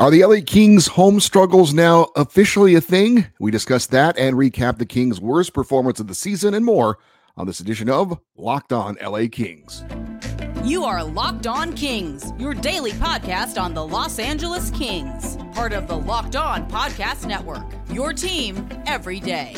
Are the LA Kings home struggles now officially a thing? We discuss that and recap the Kings' worst performance of the season and more on this edition of Locked On LA Kings. You are Locked On Kings, your daily podcast on the Los Angeles Kings, part of the Locked On Podcast Network. Your team every day.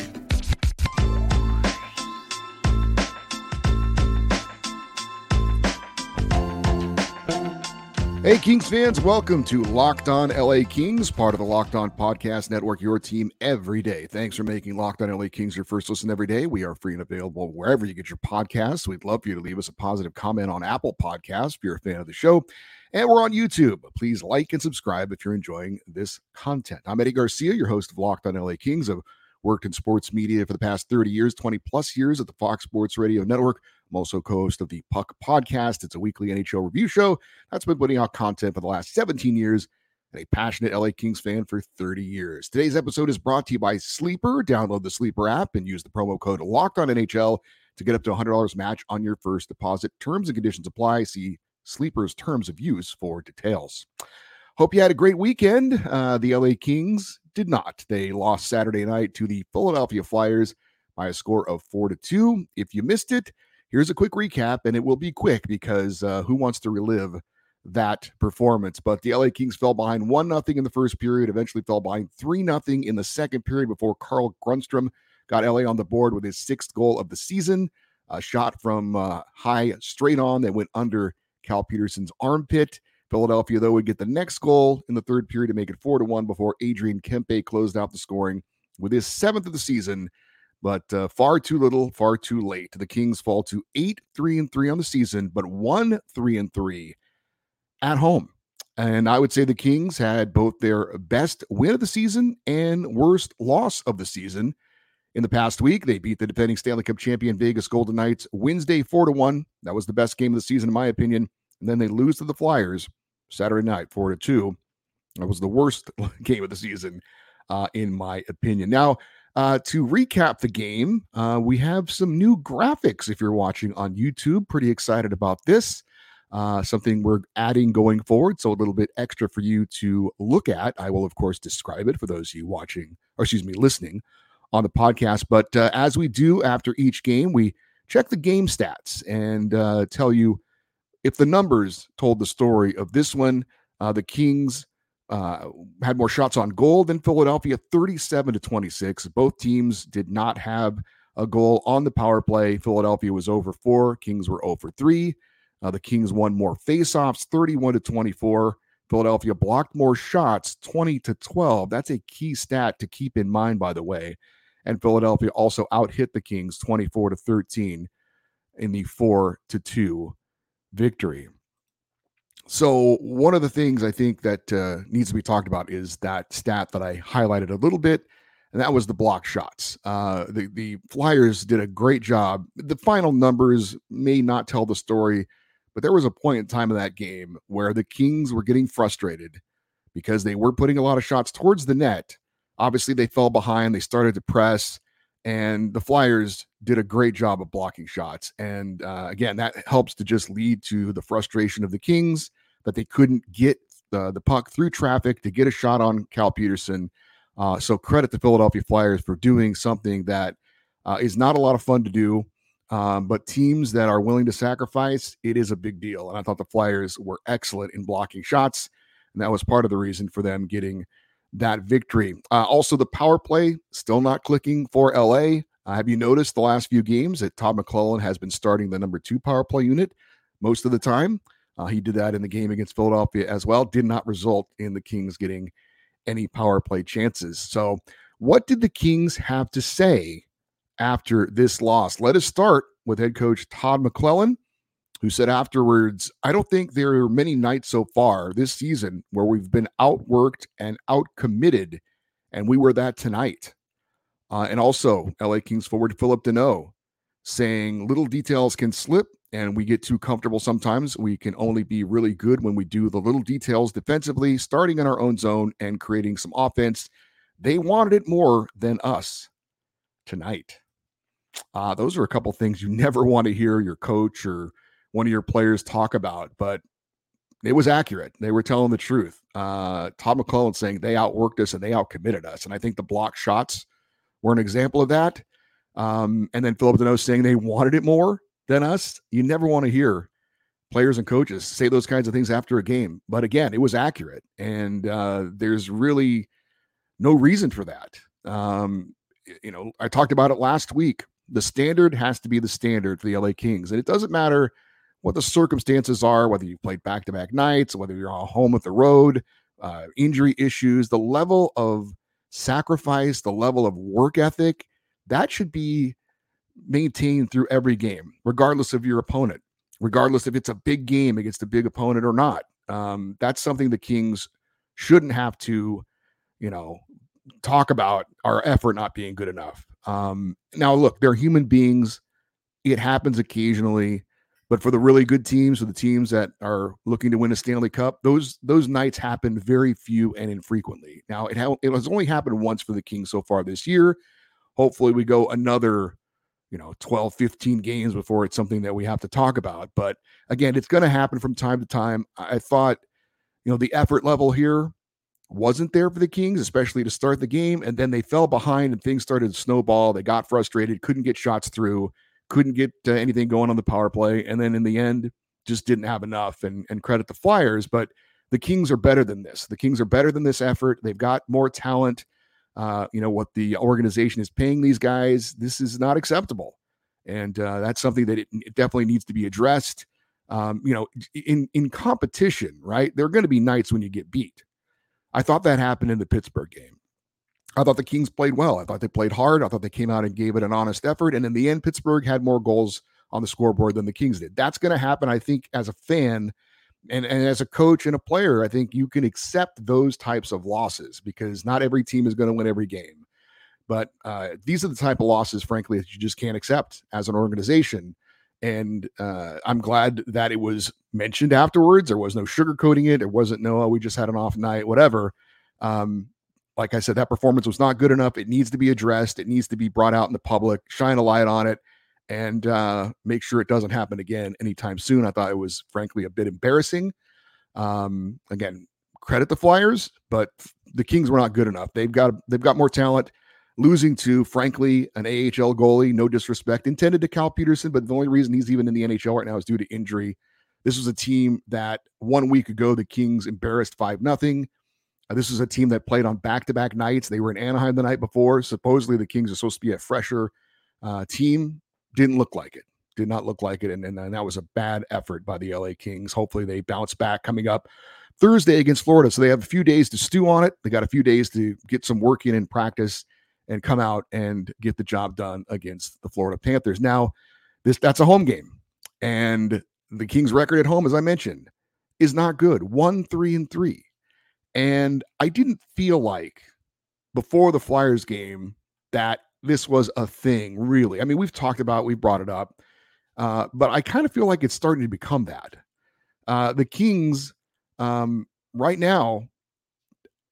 Hey, Kings fans, welcome to Locked On LA Kings, part of the Locked On Podcast Network, your team every day. Thanks for making Locked On LA Kings your first listen every day. We are free and available wherever you get your podcasts. We'd love for you to leave us a positive comment on Apple Podcasts if you're a fan of the show. And we're on YouTube. Please like and subscribe if you're enjoying this content. I'm Eddie Garcia, your host of Locked On LA Kings. I've worked in sports media for the past 30 years, 20 plus years at the Fox Sports Radio Network. I'm also co host of the Puck Podcast. It's a weekly NHL review show that's been putting out content for the last 17 years and a passionate LA Kings fan for 30 years. Today's episode is brought to you by Sleeper. Download the Sleeper app and use the promo code Locked On NHL to get up to $100 match on your first deposit. Terms and conditions apply. See Sleeper's terms of use for details. Hope you had a great weekend. Uh, the LA Kings did not. They lost Saturday night to the Philadelphia Flyers by a score of four to two. If you missed it, Here's a quick recap, and it will be quick because uh, who wants to relive that performance? But the LA Kings fell behind 1 nothing in the first period, eventually fell behind 3 nothing in the second period before Carl Grundstrom got LA on the board with his sixth goal of the season. A shot from uh, high straight on that went under Cal Petersen's armpit. Philadelphia, though, would get the next goal in the third period to make it 4 to 1 before Adrian Kempe closed out the scoring with his seventh of the season but uh, far too little, far too late. The Kings fall to eight, three, and three on the season, but one, three, and three at home. And I would say the Kings had both their best win of the season and worst loss of the season. In the past week, they beat the defending Stanley Cup champion Vegas Golden Knights Wednesday 4 to 1. That was the best game of the season, in my opinion. And then they lose to the Flyers Saturday night 4 to 2. That was the worst game of the season, uh, in my opinion. Now, uh, to recap the game, uh, we have some new graphics if you're watching on YouTube. Pretty excited about this. Uh, something we're adding going forward. So a little bit extra for you to look at. I will, of course, describe it for those of you watching, or excuse me, listening on the podcast. But uh, as we do after each game, we check the game stats and uh, tell you if the numbers told the story of this one. Uh, the Kings uh, had more shots on goal than Philadelphia, 37 to 26. Both teams did not have a goal on the power play. Philadelphia was over four, Kings were over three. Uh, the Kings won more faceoffs, 31 to 24. Philadelphia blocked more shots, 20 to 12. That's a key stat to keep in mind, by the way. And Philadelphia also out hit the Kings 24 to 13 in the 4 to 2 victory. So one of the things I think that uh, needs to be talked about is that stat that I highlighted a little bit, and that was the block shots. Uh, the the Flyers did a great job. The final numbers may not tell the story, but there was a point in time of that game where the Kings were getting frustrated because they were putting a lot of shots towards the net. Obviously, they fell behind. They started to press, and the Flyers did a great job of blocking shots. And uh, again, that helps to just lead to the frustration of the Kings that they couldn't get the, the puck through traffic to get a shot on Cal Petersen. Uh, so credit the Philadelphia Flyers for doing something that uh, is not a lot of fun to do. Um, but teams that are willing to sacrifice, it is a big deal. And I thought the Flyers were excellent in blocking shots. And that was part of the reason for them getting that victory. Uh, also, the power play still not clicking for LA. Uh, have you noticed the last few games that Todd McLellan has been starting the number two power play unit most of the time? Uh, he did that in the game against Philadelphia as well. Did not result in the Kings getting any power play chances. So, what did the Kings have to say after this loss? Let us start with head coach Todd McLellan, who said afterwards, I don't think there are many nights so far this season where we've been outworked and outcommitted, and we were that tonight. Uh, and also, LA Kings forward Phillip Danault saying little details can slip and we get too comfortable sometimes. We can only be really good when we do the little details defensively, starting in our own zone and creating some offense. They wanted it more than us tonight. Uh, those are a couple things you never want to hear your coach or one of your players talk about. But it was accurate. They were telling the truth. Uh, Todd McLellan saying they outworked us and they outcommitted us. And I think the block shots were an example of that. Um, and then Phillip Danault saying they wanted it more than us. You never want to hear players and coaches say those kinds of things after a game. But again, it was accurate. And uh, there's really no reason for that. Um, you know, I talked about it last week. The standard has to be the standard for the LA Kings. And it doesn't matter what the circumstances are, whether you played back to back nights, whether you're on home with the road, uh, injury issues, the level of sacrifice, the level of work ethic, that should be maintained through every game, regardless of your opponent, regardless if it's a big game against a big opponent or not. Um, that's something the Kings shouldn't have to, you know, talk about our effort not being good enough. Um, now, look, they're human beings. It happens occasionally. But for the really good teams, or the teams that are looking to win a Stanley Cup, those those nights happen very few and infrequently. Now it ha- it has only happened once for the Kings so far this year. Hopefully, we go another, you know, 12, 15 games before it's something that we have to talk about. But again, it's going to happen from time to time. I thought, you know, the effort level here wasn't there for the Kings, especially to start the game, and then they fell behind and things started to snowball. They got frustrated, couldn't get shots through couldn't get uh, anything going on the power play, and then in the end, just didn't have enough. And and credit the Flyers, but the Kings are better than this. The Kings are better than this effort. They've got more talent. Uh, you know what the organization is paying these guys. This is not acceptable, and uh, that's something that it, it, definitely needs to be addressed. Um, you know, in in competition, right? There are going to be nights when you get beat. I thought that happened in the Pittsburgh game. I thought the Kings played well. I thought they played hard. I thought they came out and gave it an honest effort. And in the end, Pittsburgh had more goals on the scoreboard than the Kings did. That's going to happen, I think, as a fan and, and as a coach and a player. I think you can accept those types of losses because not every team is going to win every game. But uh, these are the type of losses, frankly, that you just can't accept as an organization. And uh, I'm glad that it was mentioned afterwards. There was no sugarcoating it. It wasn't no, we just had an off night, whatever. Um, like I said, that performance was not good enough. It needs to be addressed. It needs to be brought out in the public, shine a light on it, and uh, make sure it doesn't happen again anytime soon. I thought it was frankly a bit embarrassing. Um, again, credit the Flyers, but the Kings were not good enough. They've got they've got more talent. Losing to, frankly, an AHL goalie, no disrespect, intended to Cal Petersen, but the only reason he's even in the NHL right now is due to injury. This was a team that one week ago the Kings embarrassed five nothing. Uh, this is a team that played on back to back nights. They were in Anaheim the night before. Supposedly, the Kings are supposed to be a fresher uh, team. Didn't look like it. Did not look like it. And, and, and that was a bad effort by the LA Kings. Hopefully, they bounce back coming up Thursday against Florida. So they have a few days to stew on it. They got a few days to get some work in and practice and come out and get the job done against the Florida Panthers. Now, this that's a home game. And the Kings record at home, as I mentioned, is not good. One, three, and three. And I didn't feel like before the Flyers game that this was a thing, really. I mean, we've talked about, we brought it up, uh, but I kind of feel like it's starting to become that. Uh, the Kings, um, right now,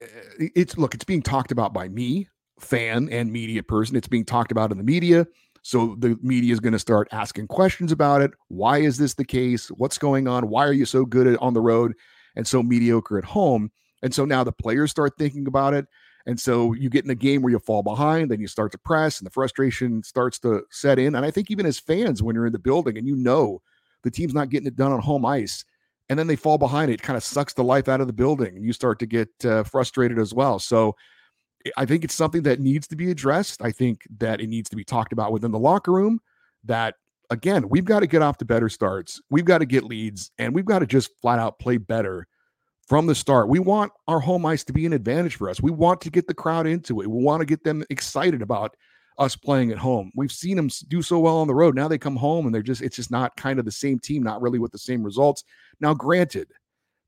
eh, it's look, it's being talked about by me, fan and media person. It's being talked about in the media. So the media is going to start asking questions about it. Why is this the case? What's going on? Why are you so good at, on the road and so mediocre at home? And so now the players start thinking about it. And so you get in a game where you fall behind, then you start to press, and the frustration starts to set in. And I think even as fans, when you're in the building and you know the team's not getting it done on home ice, and then they fall behind, it kind of sucks the life out of the building, and you start to get uh, frustrated as well. So I think it's something that needs to be addressed. I think that it needs to be talked about within the locker room. That again, we've got to get off to better starts. We've got to get leads, and we've got to just flat out play better from the start. We want our home ice to be an advantage for us. We want to get the crowd into it. We want to get them excited about us playing at home. We've seen them do so well on the road. Now they come home and they're just, it's just not kind of the same team, not really with the same results. Now, granted,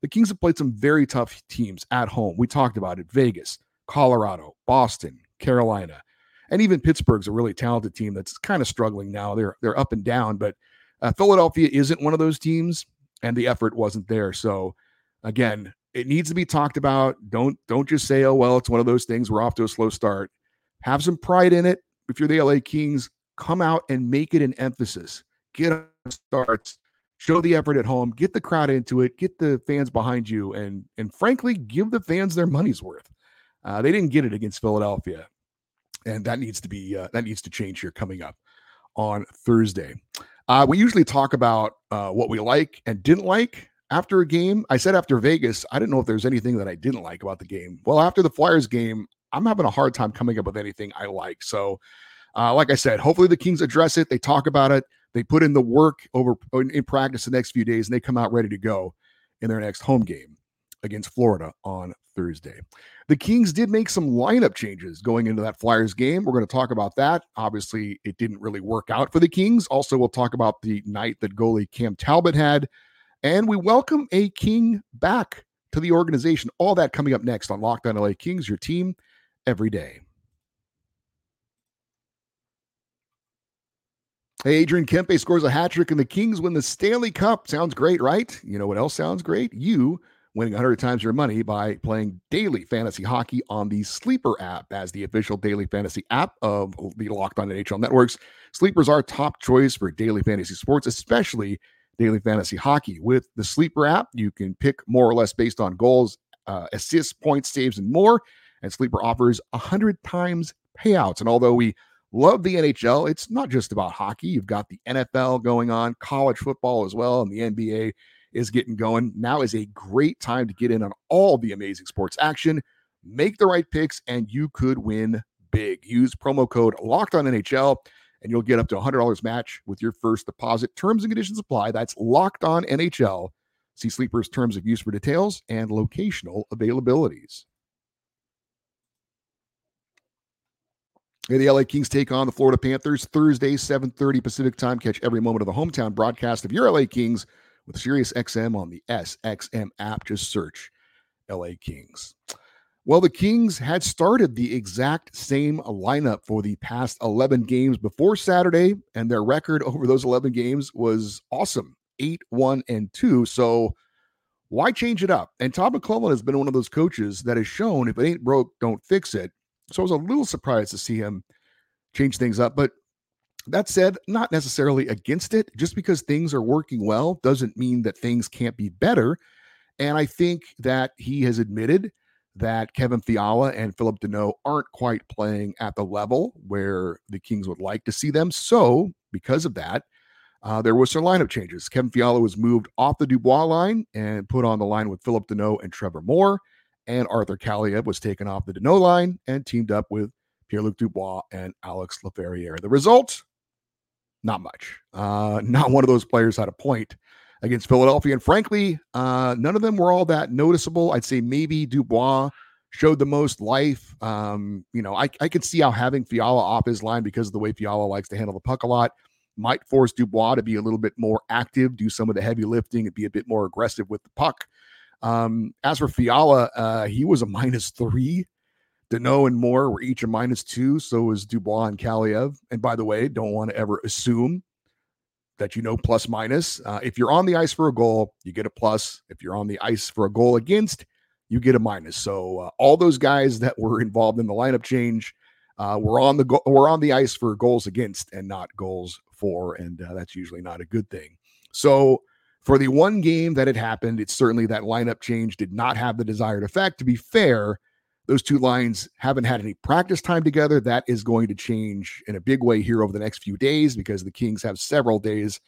the Kings have played some very tough teams at home. We talked about it Vegas, Colorado, Boston, Carolina, and even Pittsburgh's a really talented team that's kind of struggling now. They're, they're up and down, but uh, Philadelphia isn't one of those teams, and the effort wasn't there. So, again, it needs to be talked about. Don't don't just say, "Oh well, it's one of those things. We're off to a slow start." Have some pride in it. If you're the LA Kings, come out and make it an emphasis. Get starts, show the effort at home, get the crowd into it, get the fans behind you, and and frankly, give the fans their money's worth. Uh, they didn't get it against Philadelphia, and that needs to be uh, that needs to change here coming up on Thursday. Uh, we usually talk about uh, what we like and didn't like after a game. I said after Vegas, I didn't know if there's anything that I didn't like about the game. Well, after the Flyers game, I'm having a hard time coming up with anything I like. So, uh, like I said, hopefully the Kings address it. They talk about it. They put in the work over in practice the next few days, and they come out ready to go in their next home game against Florida on Thursday. The Kings did make some lineup changes going into that Flyers game. We're going to talk about that. Obviously, it didn't really work out for the Kings. Also, we'll talk about the night that goalie Cam Talbot had. And we welcome a King back to the organization. All that coming up next on Locked On LA Kings, your team every day. Hey, Adrian Kempe scores a hat trick and the Kings win the Stanley Cup. Sounds great, right? You know what else sounds great? You winning 100 times your money by playing daily fantasy hockey on the Sleeper app as the official daily fantasy app of the Locked On NHL networks. Sleepers are top choice for daily fantasy sports, especially daily fantasy hockey. With the Sleeper app, you can pick more or less based on goals, uh, assists, points, saves, and more. And Sleeper offers 100 times payouts. And although we love the NHL, it's not just about hockey. You've got the NFL going on, college football as well, and the NBA is getting going. Now is a great time to get in on all the amazing sports action. Make the right picks, and you could win big. Use promo code Locked On NHL, and you'll get up to $100 match with your first deposit. Terms and conditions apply. That's Locked On NHL. See Sleeper's terms of use for details and locational availabilities. Hey, the LA Kings take on the Florida Panthers Thursday, 7:30 Pacific time. Catch every moment of the hometown broadcast of your LA Kings with SiriusXM on the SXM app. Just search LA Kings. Well, the Kings had started the exact same lineup for the past 11 games before Saturday, and their record over those 11 games was awesome 8 1 and 2. So why change it up? And Todd McLellan has been one of those coaches that has shown if it ain't broke, don't fix it. So I was a little surprised to see him change things up. But that said, not necessarily against it. Just because things are working well doesn't mean that things can't be better. And I think that he has admitted that Kevin Fiala and Phillip Danault aren't quite playing at the level where the Kings would like to see them. So, because of that, uh, there was some lineup changes. Kevin Fiala was moved off the Dubois line and put on the line with Phillip Danault and Trevor Moore. And Arthur Kaliyev was taken off the Danault line and teamed up with Pierre-Luc Dubois and Alex Laferriere. The result, not much. Uh, not one of those players had a point against Philadelphia. And frankly, uh, none of them were all that noticeable. I'd say maybe Dubois showed the most life. Um, you know, I, I could see how having Fiala off his line because of the way Fiala likes to handle the puck a lot might force Dubois to be a little bit more active, do some of the heavy lifting, and be a bit more aggressive with the puck. Um, as for Fiala, uh, he was a minus three Danault and Moore were each a minus two. So was Dubois and Kaliyev. And by the way, don't want to ever assume that you know plus minus. Uh, if you're on the ice for a goal, you get a plus. If you're on the ice for a goal against, you get a minus. So uh, all those guys that were involved in the lineup change uh, were on the go- were on the ice for goals against and not goals for, and uh, that's usually not a good thing. So for the one game that had happened, it's certainly that lineup change did not have the desired effect. To be fair, those two lines haven't had any practice time together. That is going to change in a big way here over the next few days because the Kings have several days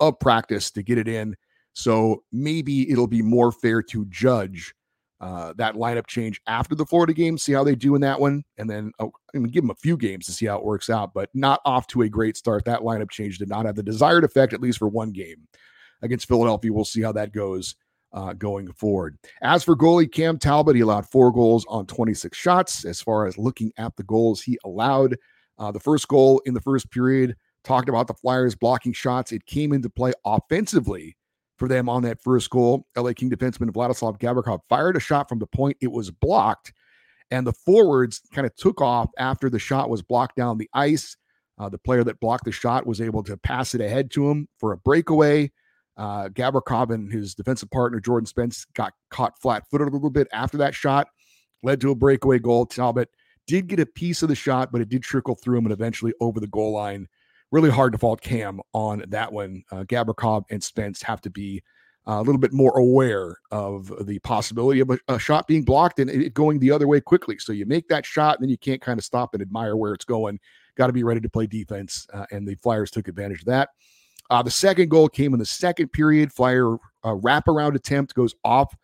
of practice to get it in. So maybe it'll be more fair to judge uh, that lineup change after the Florida game, see how they do in that one, and then oh, I mean, give them a few games to see how it works out, but not off to a great start. That lineup change did not have the desired effect, at least for one game against Philadelphia. We'll see how that goes uh, going forward. As for goalie Cam Talbot, he allowed four goals on 26 shots. As far as looking at the goals he allowed, uh, the first goal in the first period talked about the Flyers blocking shots. It came into play offensively for them on that first goal. LA King defenseman Vladislav Gavrikov fired a shot from the point. It was blocked, and the forwards kind of took off after the shot was blocked down the ice. Uh, the player that blocked the shot was able to pass it ahead to him for a breakaway. Uh, Gavrikov and his defensive partner Jordan Spence got caught flat-footed a little bit after that shot, led to a breakaway goal. Talbot did get a piece of the shot, but it did trickle through him and eventually over the goal line really hard to fault Cam on that one. Uh, Gavrikov and Spence have to be a little bit more aware of the possibility of a, a, shot being blocked and it going the other way quickly. So you make that shot, and then you can't kind of stop and admire where it's going. Got to be ready to play defense, uh, and the Flyers took advantage of that. Uh, the second goal came in the second period. Flyer uh, wraparound attempt goes off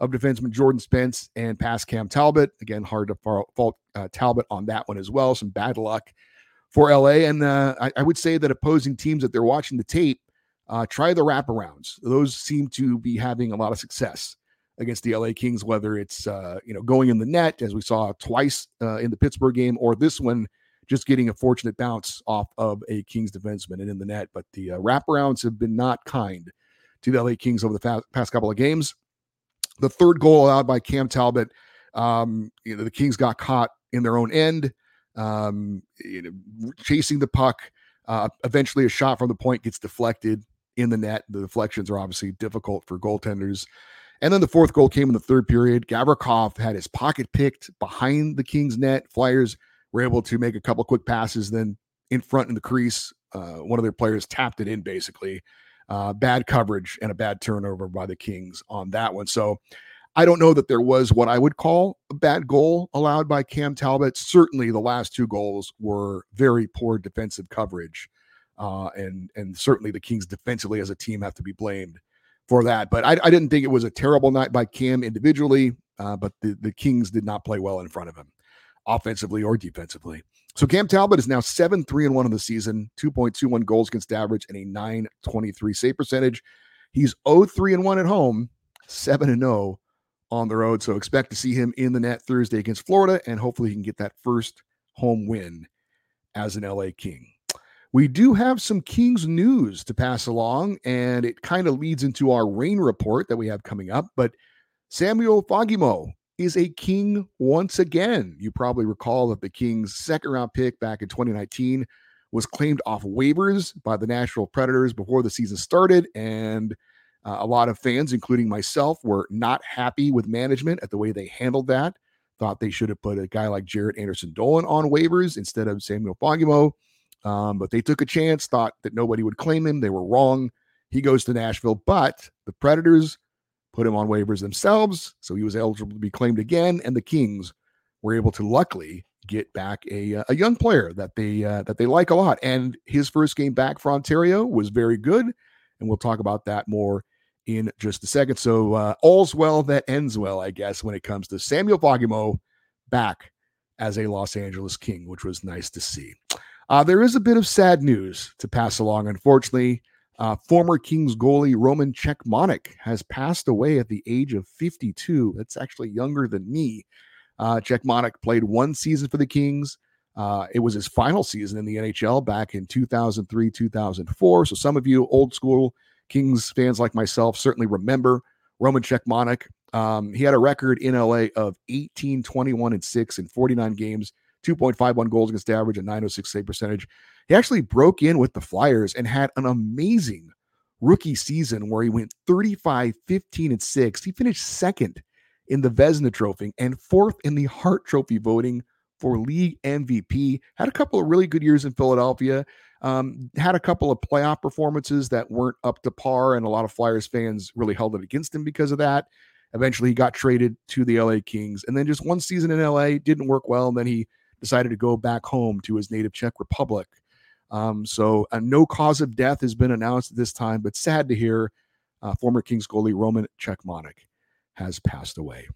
of defenseman Jordan Spence and past Cam Talbot. Again, hard to fault uh, Talbot on that one as well. Some bad luck for LA. And uh, I, I, would say that opposing teams that they're watching the tape uh, try the wraparounds. Those seem to be having a lot of success against the LA Kings, whether it's uh, you know going in the net as we saw twice uh, in the Pittsburgh game, or this one just getting a fortunate bounce off of a Kings defenseman and in the net. But the uh, wraparounds have been not kind to the LA Kings over the fa- past couple of games. The third goal allowed by Cam Talbot, um, you know, the Kings got caught in their own end, um, you know, chasing the puck. Uh, eventually, a shot from the point gets deflected in the net. The deflections are obviously difficult for goaltenders. And then the fourth goal came in the third period. Gavrikov had his pocket picked behind the Kings net. Flyers were able to make a couple quick passes. Then in front in the crease, uh, one of their players tapped it in basically. Uh, bad coverage and a bad turnover by the Kings on that one. So I don't know that there was what I would call a bad goal allowed by Cam Talbot. Certainly, the last two goals were very poor defensive coverage uh, and and certainly the Kings defensively as a team have to be blamed for that. But I, I didn't think it was a terrible night by Cam individually, uh, but the, the Kings did not play well in front of him, offensively or defensively. So Cam Talbot is now 7 3 and 1 of the season, 2.21 goals against average, and a 923 save percentage. He's 0 3 and 1 at home, 7 and 0 on the road. So expect to see him in the net Thursday against Florida, and hopefully he can get that first home win as an LA King. We do have some Kings news to pass along, and it kind of leads into our Reign report that we have coming up. But Samuel Fagemo is a King once again. You probably recall that the Kings' second round pick back in 2019 was claimed off waivers by the Nashville Predators before the season started. And uh, a lot of fans, including myself, were not happy with management at the way they handled that. Thought they should have put a guy like Jaret Anderson Dolan on waivers instead of Samuel Fagemo. Um, but they took a chance, thought that nobody would claim him. They were wrong. He goes to Nashville, but the Predators put him on waivers themselves, so he was eligible to be claimed again. And the Kings were able to luckily get back a, uh, a young player that they uh, that they like a lot. And his first game back for Ontario was very good, and we'll talk about that more in just a second. So uh, all's well that ends well, I guess, when it comes to Samuel Fagemo back as a Los Angeles King, which was nice to see. Uh, there is a bit of sad news to pass along. Unfortunately, uh, former Kings goalie Roman Cechmanek has passed away at the age of 52. That's actually younger than me. Uh, Cechmanek played one season for the Kings. Uh, it was his final season in the NHL back in 2003, 2004. So some of you old school Kings fans like myself certainly remember Roman Cechmanek. Um, he had a record in LA of 18, 21, and 6 in 49 games 2.51 goals against average and 906 save percentage. He actually broke in with the Flyers and had an amazing rookie season where he went 35, 15, and 6. He finished second in the Vezina Trophy and fourth in the Hart Trophy voting for league MVP. Had a couple of really good years in Philadelphia. Um, had a couple of playoff performances that weren't up to par, and a lot of Flyers fans really held it against him because of that. Eventually, he got traded to the LA Kings, and then just one season in LA didn't work well. And then he decided to go back home to his native Czech Republic. Um, so, a no cause of death has been announced at this time, but sad to hear uh, former Kings goalie Roman Cechmanek has passed away.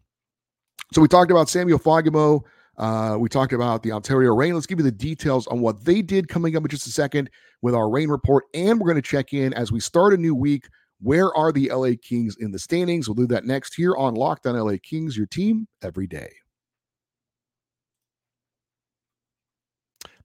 So, we talked about Samuel Fagemo. Uh, we talked about the Ontario Reign. Let's give you the details on what they did coming up in just a second with our Reign report. And we're going to check in as we start a new week. Where are the LA Kings in the standings? We'll do that next here on Locked On LA Kings, your team every day.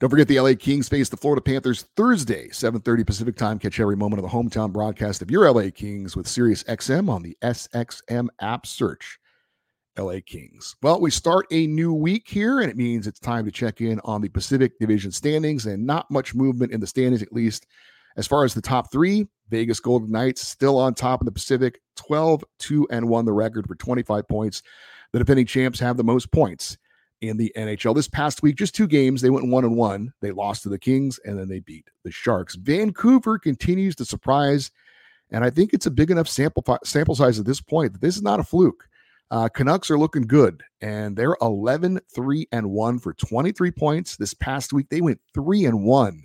Don't forget the LA Kings face the Florida Panthers Thursday, 7:30 Pacific Time. Catch every moment of the hometown broadcast of your LA Kings with Sirius XM on the SXM app. Search LA Kings. Well, we start a new week here, and it means it's time to check in on the Pacific Division standings, and not much movement in the standings, at least as far as the top three. Vegas Golden Knights still on top of the Pacific, 12 2 and 1 the record for 25 points. The defending champs have the most points in the NHL. This past week, just two games, they went one and one. They lost to the Kings and then they beat the Sharks. Vancouver continues to surprise, and I think it's a big enough sample sample size at this point that this is not a fluke. Uh, Canucks are looking good, and they're 11 3 and 1 for 23 points. This past week, they went 3 and 1,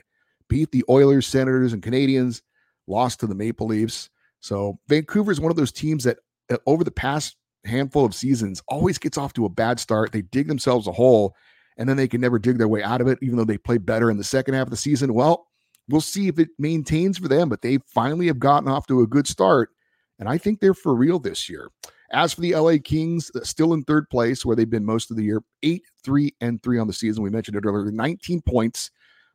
beat the Oilers, Senators, and Canadiens, lost to the Maple Leafs. So Vancouver is one of those teams that uh, over the past handful of seasons always gets off to a bad start. They dig themselves a hole and then they can never dig their way out of it, even though they play better in the second half of the season. Well, we'll see if it maintains for them, but they finally have gotten off to a good start. And I think they're for real this year. As for the LA Kings, uh, still in third place where they've been most of the year, eight, three, and three on the season. We mentioned it earlier, 19 points.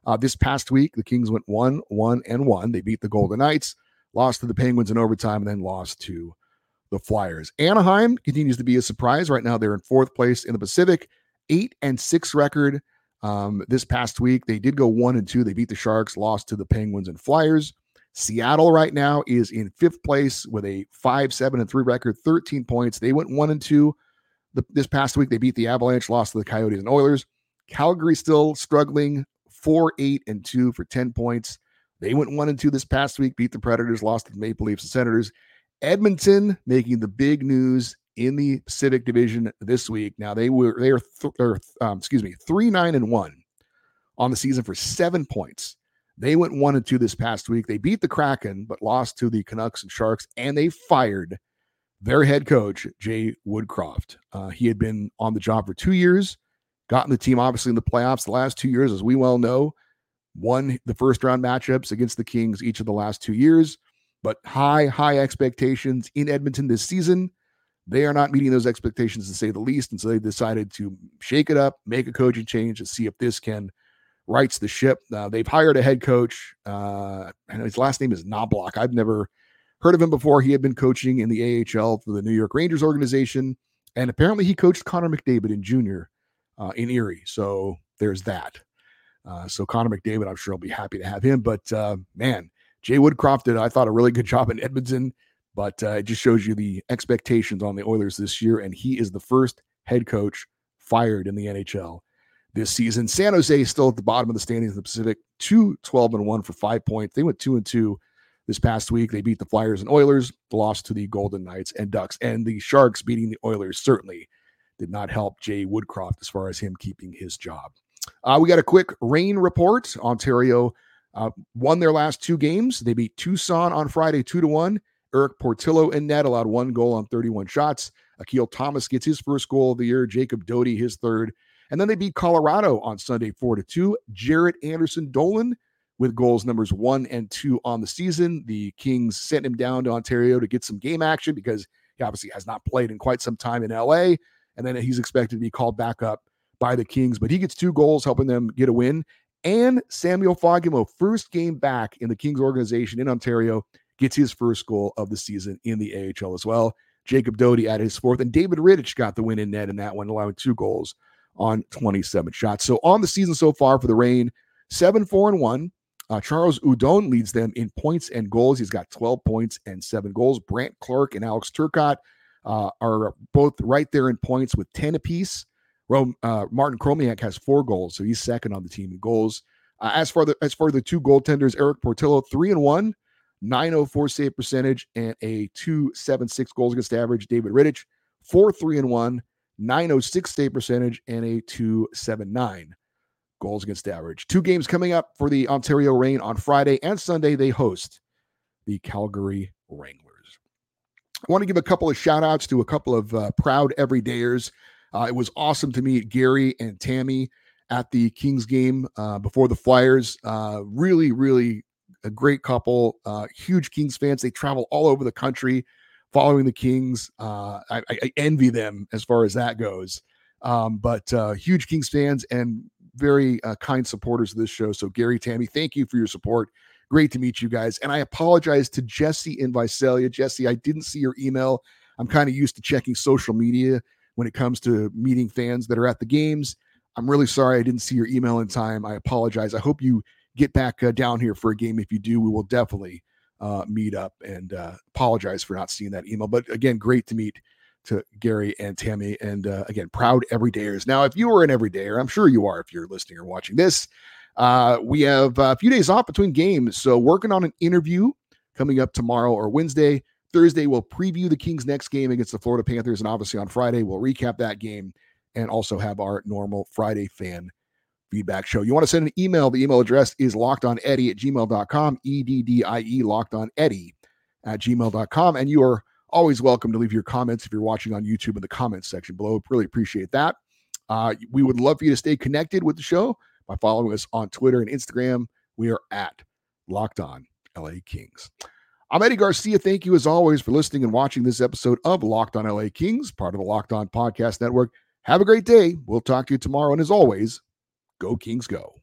Uh, this past week, the Kings went one, one, and one. They beat the Golden Knights, lost to the Penguins in overtime, and then lost to the Flyers. Anaheim continues to be a surprise. Right now, they're in fourth place in the Pacific, eight and six record. Um, this past week, they did go one and two. They beat the Sharks, lost to the Penguins and Flyers. Seattle right now is in fifth place with a five, seven, and three record, 13 points. They went one and two the, this past week. They beat the Avalanche, lost to the Coyotes and Oilers. Calgary still struggling, four, eight, and two for 10 points. They went one and two this past week, beat the Predators, lost to the Maple Leafs and Senators. Edmonton making the big news in the Pacific Division this week. Now they were they are th- or, um, excuse me three nine and one on the season for seven points. They went one and two this past week. They beat the Kraken but lost to the Canucks and Sharks, and they fired their head coach Jay Woodcroft. Uh, he had been on the job for two years, gotten the team obviously in the playoffs the last two years, as we well know. Won the first round matchups against the Kings each of the last two years but high, high expectations in Edmonton this season. They are not meeting those expectations to say the least. And so they decided to shake it up, make a coaching change, and see if this can rights the ship. Uh, they've hired a head coach, uh, and his last name is Knoblauch. I've never heard of him before. He had been coaching in the AHL for the New York Rangers organization, and apparently he coached Connor McDavid in junior uh, in Erie. So there's that. Uh, so Connor McDavid, I'm sure I'll be happy to have him. But uh, man, Jay Woodcroft did, I thought, a really good job in Edmonton, but uh, it just shows you the expectations on the Oilers this year. And he is the first head coach fired in the NHL this season. San Jose is still at the bottom of the standings in the Pacific, 2 12 and 1 for five points. They went 2 and 2 this past week. They beat the Flyers and Oilers, lost to the Golden Knights and Ducks. And the Sharks beating the Oilers certainly did not help Jay Woodcroft as far as him keeping his job. Uh, we got a quick Reign report. Ontario uh, won their last two games. They beat Tucson on Friday, two to one. Erik Portillo and net allowed one goal on 31 shots. Akil Thomas gets his first goal of the year. Jacob Doty his third. And then they beat Colorado on Sunday, four to two. Jaret Anderson Dolan with goals numbers one and two on the season. The Kings sent him down to Ontario to get some game action because he obviously has not played in quite some time in LA. And then he's expected to be called back up by the Kings, but he gets two goals, helping them get a win and Samuel Fagemo, first game back in the Kings organization in Ontario, gets his first goal of the season in the AHL as well. Jacob Doty added his fourth, and David Rittich got the win in net in that one, allowing two goals on 27 shots. So on the season so far for the Reign, seven, four, and one. Uh, Charles Hudon leads them in points and goals. He's got 12 points and seven goals. Brandt Clarke and Alex Turcotte uh, are both right there in points with 10 apiece. Rome, uh, Martin Chromiak has four goals, so he's second on the team in goals. Uh, as for the as for the two goaltenders, Erik Portillo three and one, 904 save percentage and a 276 goals against average. David Rittich four three and one, 906 save percentage and a 279 goals against average. Two games coming up for the Ontario Reign on Friday and Sunday. They host the Calgary Wranglers. I want to give a couple of shout outs to a couple of uh, proud everydayers. Uh, it was awesome to meet Gary and Tammy at the Kings game uh, before the Flyers. Uh, really, really a great couple, uh, huge Kings fans. They travel all over the country following the Kings. Uh, I, I, envy them as far as that goes. Um, but uh, huge Kings fans and very kind supporters of this show. So, Gary, Tammy, thank you for your support. Great to meet you guys. And I apologize to Jesse in Visalia. Jesse, I didn't see your email. I'm kind of used to checking social media when it comes to meeting fans that are at the games. I'm really sorry I didn't see your email in time. I apologize. I hope you get back uh, down here for a game. If you do, we will definitely uh, meet up and uh, apologize for not seeing that email. But again, great to meet to Gary and Tammy. And uh, again, proud everydayers. Now, if you are an everydayer, I'm sure you are if you're listening or watching this. Uh, we have a few days off between games. So, working on an interview coming up tomorrow or Wednesday. Thursday, we'll preview the Kings' next game against the Florida Panthers. And obviously, on Friday, we'll recap that game and also have our normal Friday fan feedback show. You want to send an email, the email address is lockedoneddie at gmail.com, E D D I E, lockedoneddie at gmail.com. And you are always welcome to leave your comments if you're watching on YouTube in the comments section below. Really appreciate that. Uh, we would love for you to stay connected with the show by following us on Twitter and Instagram. We are at Locked On LA Kings. I'm Eddie Garcia. Thank you, as always, for listening and watching this episode of Locked On LA Kings, part of the Locked On Podcast Network. Have a great day. We'll talk to you tomorrow. And as always, Go Kings Go.